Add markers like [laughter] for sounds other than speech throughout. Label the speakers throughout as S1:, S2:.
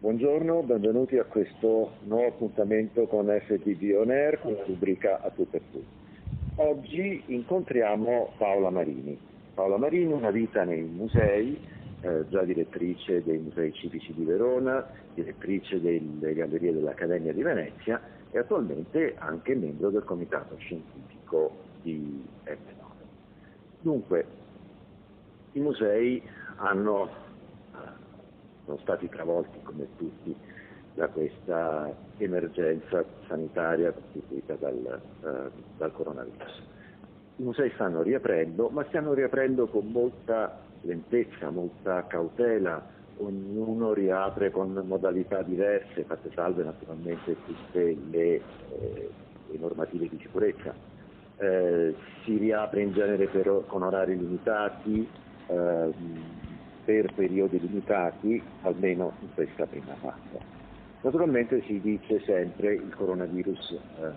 S1: Buongiorno, benvenuti a questo nuovo appuntamento con FTV On Air con la rubrica A tu per tu. Oggi incontriamo Paola Marini. Paola Marini, una vita nei musei, eh, già direttrice dei Musei Civici di Verona, direttrice delle Gallerie dell'Accademia di Venezia e attualmente anche membro del Comitato Scientifico di F9. Dunque, i musei hanno sono stati travolti come tutti da questa emergenza sanitaria costituita dal, uh, dal coronavirus. I musei stanno riaprendo, ma stanno riaprendo con molta lentezza, molta cautela, ognuno riapre con modalità diverse, fatte salve naturalmente tutte le, eh, le normative di sicurezza. Eh, si riapre in genere per, con orari limitati, eh, per periodi limitati, almeno in questa prima fase. Naturalmente si dice sempre che il coronavirus eh,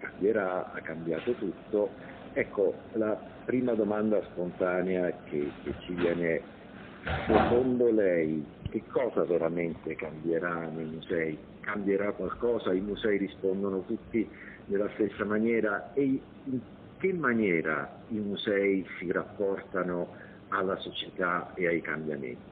S1: cambierà, ha cambiato tutto. Ecco, la prima domanda spontanea che, che ci viene, secondo lei, che cosa veramente cambierà nei musei? Cambierà qualcosa? I musei rispondono tutti nella stessa maniera e in che maniera i musei si rapportano alla società e ai cambiamenti?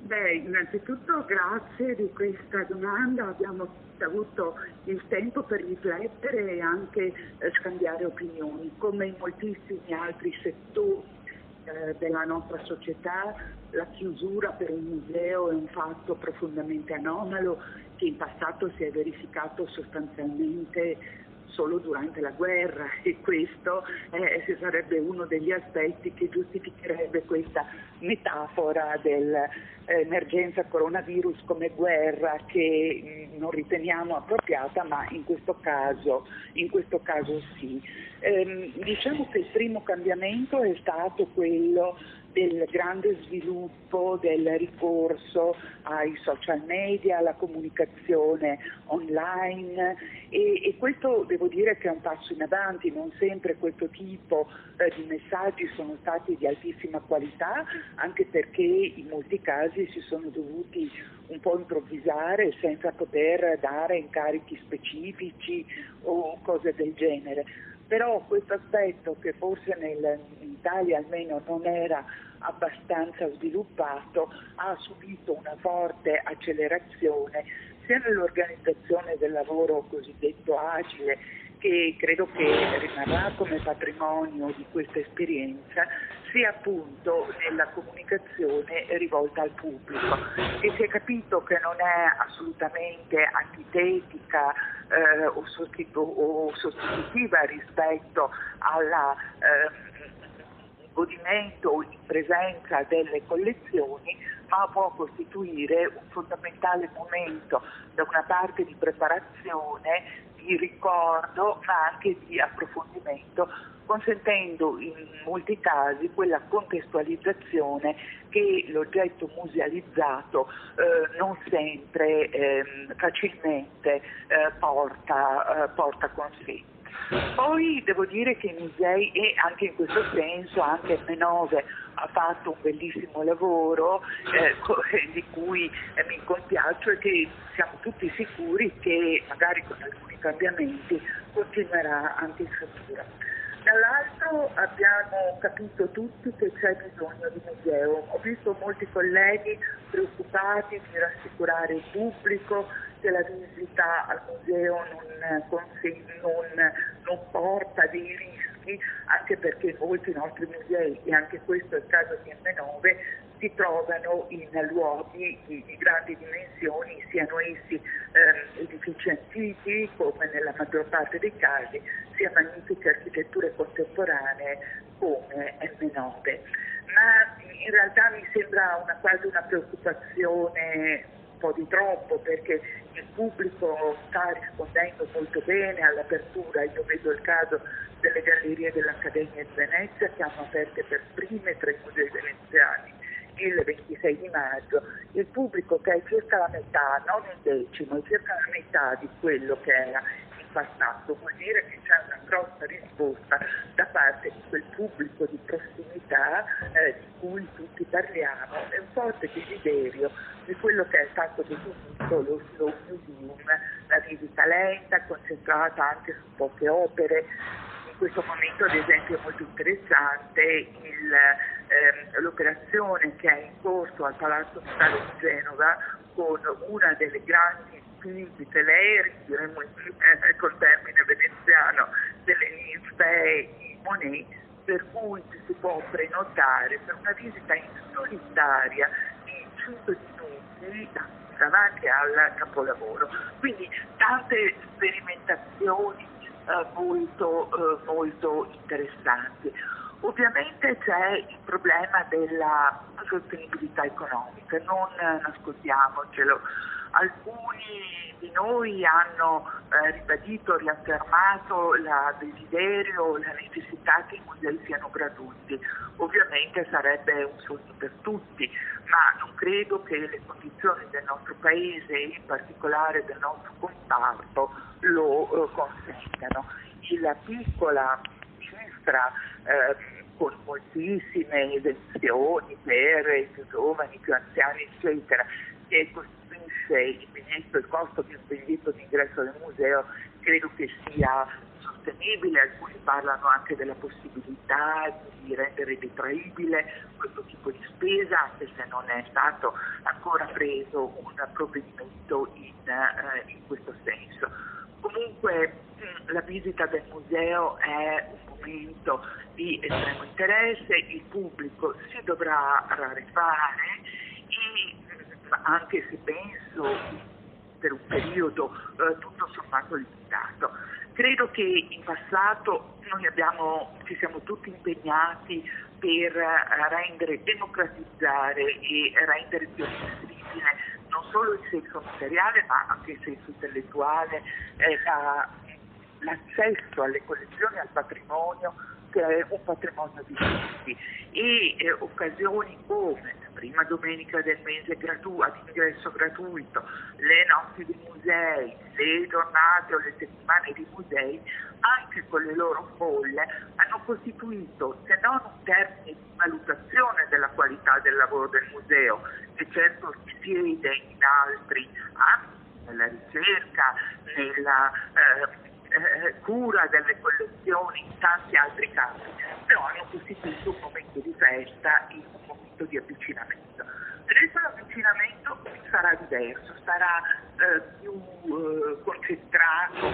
S2: Beh, innanzitutto grazie di questa domanda, abbiamo avuto il tempo per riflettere e anche eh, scambiare opinioni, come in moltissimi altri settori eh, della nostra società la chiusura per un museo è un fatto profondamente anomalo che in passato si è verificato sostanzialmente solo durante la guerra [laughs] e questo eh, sarebbe uno degli aspetti che giustificherebbe questa metafora dell'emergenza coronavirus come guerra che mm, non riteniamo appropriata ma in questo caso, in questo caso sì. Eh, diciamo che il primo cambiamento è stato quello del grande sviluppo del ricorso ai social media, alla comunicazione online. E, e, questo devo dire che è un passo in avanti, non sempre questo tipo eh, di messaggi sono stati di altissima qualità, anche perché in molti casi si sono dovuti un po' improvvisare senza poter dare incarichi specifici o cose del genere. Però questo aspetto che forse nel, Italia almeno non era abbastanza sviluppato ha subito una forte accelerazione sia nell'organizzazione del lavoro cosiddetto agile che credo che rimarrà come patrimonio di questa esperienza, sia appunto nella comunicazione rivolta al pubblico. E si è capito che non è assolutamente antitetica eh, o, sostitu- o, sostitutiva rispetto al eh, godimento in presenza delle collezioni, ma può costituire un fondamentale momento da una parte di preparazione di ricordo ma anche di approfondimento, consentendo in molti casi quella contestualizzazione che l'oggetto musealizzato eh, non sempre eh, facilmente eh, porta, eh, porta con sé. Poi devo dire che i musei, e anche in questo senso anche M9 ha fatto un bellissimo lavoro eh, di cui eh, mi compiaccio e che siamo tutti sicuri che magari con alcuni cambiamenti continuerà anche in futuro. Dall'altro abbiamo capito tutti che c'è bisogno di museo. Ho visto molti colleghi preoccupati di rassicurare il pubblico che la visita al museo non, non, non porta dei rischi, anche perché molti nostri musei, e anche questo è il caso di M9, si trovano in luoghi di, di grandi dimensioni, siano essi eh, edifici antichi, come nella maggior parte dei casi, sia magnifiche architetture contemporanee come M9. Ma in realtà mi sembra una, quasi una preoccupazione un po' di troppo perché il pubblico sta rispondendo molto bene all'apertura, io vedo il caso delle gallerie dell'Accademia di Venezia che hanno aperte per prime tre musei veneziani il 26 di maggio, il pubblico che è circa la metà, non un decimo, è circa la metà di quello che era passato, vuol dire che c'è una grossa risposta da parte di quel pubblico di prossimità eh, di cui tutti parliamo e un forte desiderio di quello che è stato definito lo slow museum, la visita lenta, concentrata anche su poche opere. In questo momento ad esempio è molto interessante il, ehm, l'operazione che è in corso al Palazzo Statale di Genova con una delle grandi spinte, le diremmo eh, col termine veneziano, delle ninfee Monet, per cui ci si può prenotare per una visita in solitaria di 5 minuti davanti al capolavoro. Quindi tante sperimentazioni eh, molto, eh, molto interessanti. Ovviamente c'è il problema della sostenibilità economica, non nascondiamocelo. Alcuni di noi hanno eh, ribadito, riaffermato il desiderio, la necessità che i musei siano gratuiti. Ovviamente sarebbe un sogno per tutti, ma non credo che le condizioni del nostro paese e in particolare del nostro comparto lo eh, consentano. La piccola cifra eh, con moltissime esenzioni per i più giovani, i più anziani, eccetera, che costituisce il biglietto, il costo biglietto di ingresso del museo, credo che sia sostenibile, alcuni parlano anche della possibilità di rendere detraibile questo tipo di spesa, anche se non è stato ancora preso un provvedimento in, uh, in questo senso. Comunque la visita del museo è un momento di estremo interesse, il pubblico si dovrà rarefare e anche se penso per un periodo eh, tutto sommato limitato. Credo che in passato noi abbiamo, ci siamo tutti impegnati per eh, rendere, democratizzare e rendere più accessibile non solo il senso materiale ma anche il senso intellettuale, eh, la, l'accesso alle collezioni, al patrimonio che è un patrimonio di tutti e eh, occasioni come prima domenica del mese gratu- ad ingresso gratuito, le notti di musei, le giornate o le settimane di musei, anche con le loro folle, hanno costituito se non un termine di valutazione della qualità del lavoro del museo, che certo siede in altri ambiti, nella ricerca, nella eh, eh, cura delle collezioni in tanti altri campi, però hanno costituito un momento di festa e un momento di avvicinamento. Adesso l'avvicinamento sarà diverso, sarà eh, più eh, concentrato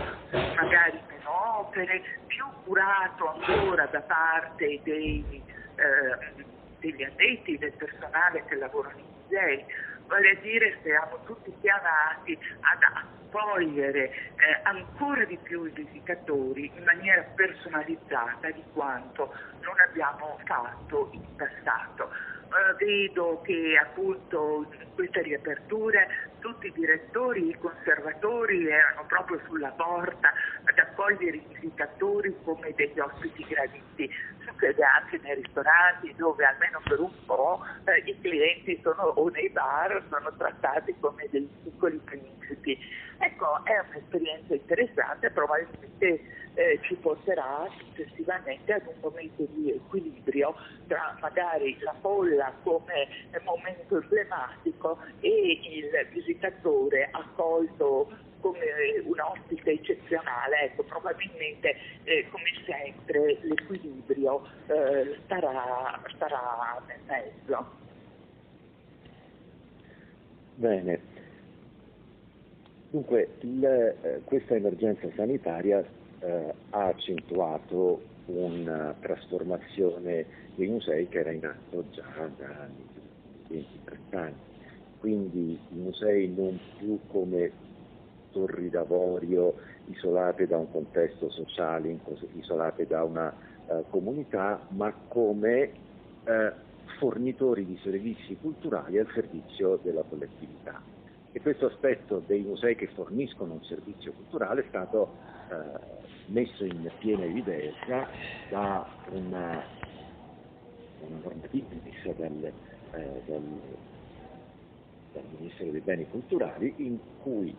S2: magari meno opere, più curato ancora da parte dei, eh, degli addetti, del personale che lavora nei musei, vale a dire siamo tutti chiamati ad accogliere eh, ancora di più i visitatori in maniera personalizzata di quanto non abbiamo fatto in passato. Eh, vedo che appunto in queste riaperture tutti i direttori, i conservatori erano proprio sulla porta ad accogliere i visitatori come degli ospiti graditi. Succede anche nei ristoranti dove almeno per un po' eh, i clienti sono, o nei bar sono trattati come dei piccoli principi. Ecco, è un'esperienza interessante, probabilmente eh, ci porterà successivamente ad un momento di equilibrio tra magari la folla come momento emblematico e il visitatore accolto come un ospite eccezionale, ecco, probabilmente eh, come sempre l'equilibrio eh, starà, starà nel mezzo.
S1: Bene, Dunque, il, eh, questa emergenza sanitaria eh, ha accentuato una trasformazione dei musei che era in atto già da 20-30 anni. Quindi i musei non più come torri d'avorio isolate da un contesto sociale, isolate da una uh, comunità, ma come uh, fornitori di servizi culturali al servizio della collettività. E questo aspetto dei musei che forniscono un servizio culturale è stato eh, messo in piena evidenza da una, una normativa emessa dal, eh, dal, dal Ministero dei Beni Culturali in cui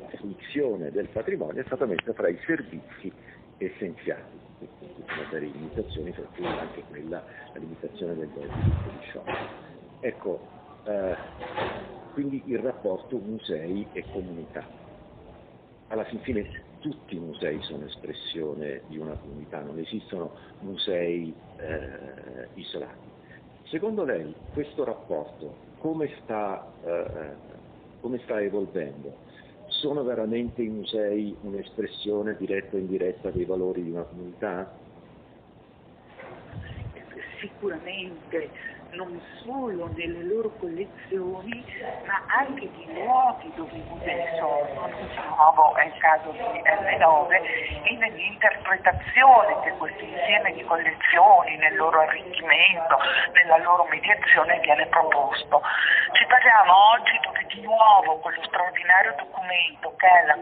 S1: la fruizione del patrimonio è stata messa tra i servizi essenziali per tutta una serie di limitazioni, tra cui anche quella, la limitazione del diritto di sciopero. Ecco, eh, quindi il rapporto musei e comunità. Alla fin fine tutti i musei sono espressione di una comunità, non esistono musei eh, isolati. Secondo lei questo rapporto come sta, eh, come sta evolvendo? Sono veramente i musei un'espressione diretta o indiretta dei valori di una comunità?
S2: Sicuramente non solo nelle loro collezioni, ma anche di luoghi dove i musei sono, di nuovo è il caso di M9, e nell'interpretazione che questo insieme di collezioni, nel loro arricchimento, nella loro mediazione viene proposto. Ci parliamo oggi dove nuovo quello straordinario documento che è la,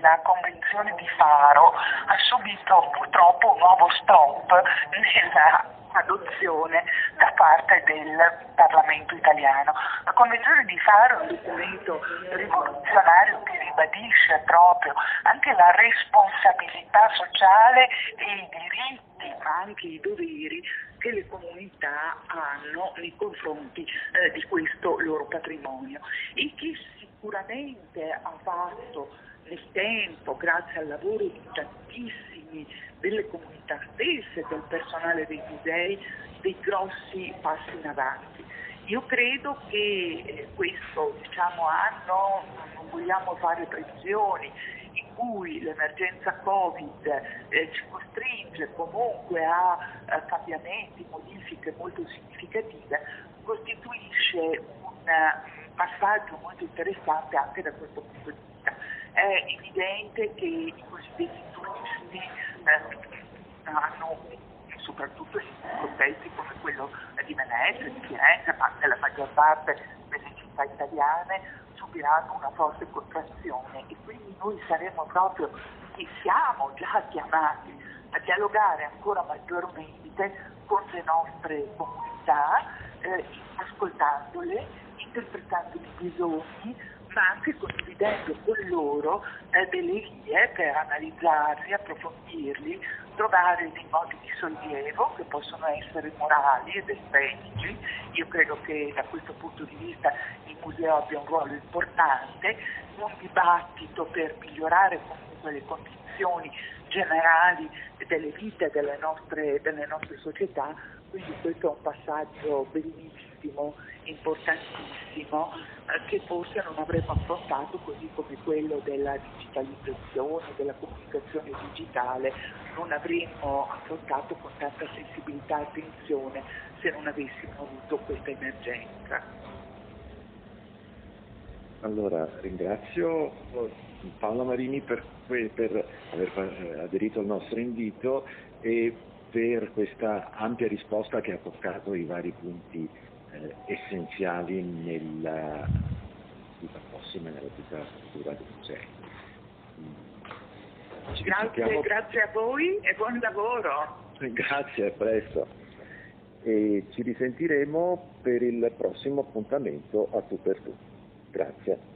S2: la Convenzione di Faro ha subito purtroppo un nuovo stop nella adozione da parte del Parlamento italiano. La Convenzione di Faro è un documento rivoluzionario che ribadisce proprio anche la responsabilità sociale e i diritti, ma anche i doveri che le comunità hanno nei confronti eh, di questo loro patrimonio e che sicuramente ha fatto nel tempo, grazie al lavoro di tantissimi delle comunità stesse, del personale dei musei, dei grossi passi in avanti. Io credo che eh, questo diciamo, anno non vogliamo fare previsioni in cui l'emergenza Covid eh, ci costringe comunque a, a cambiamenti, modifiche molto significative, costituisce un passaggio molto interessante anche da questo punto di vista. È evidente che i cosiddetti turisti eh, hanno, soprattutto in contesti come quello di Venezia, di Firenze, ma nella maggior parte delle città italiane, subiranno una forte contrazione e quindi noi saremo proprio e siamo già chiamati a dialogare ancora maggiormente con le nostre comunità, eh, ascoltandole, interpretando i bisogni, ma anche condividendo con loro eh, delle vie per analizzarli, approfondirli, trovare dei modi di sollievo che possono essere morali ed estetici. Io credo che da questo punto di vista il museo abbia un ruolo importante, un dibattito per migliorare comunque le condizioni generali delle vite delle nostre, delle nostre società, quindi questo è un passaggio bellissimo, importantissimo, eh, che forse non avremmo affrontato così come quello della digitalizzazione, della comunicazione digitale, non avremmo affrontato con tanta sensibilità e attenzione se non avessimo avuto questa emergenza.
S1: Allora, ringrazio Paola Marini per, per aver eh, aderito al nostro invito e per questa ampia risposta che ha toccato i vari punti eh, essenziali nella vita prossima, nella vita futura dei musei.
S2: Grazie, grazie a voi e buon lavoro. [laughs]
S1: Grazie, a presto. E ci risentiremo per il prossimo appuntamento a tu per tu. Grazie.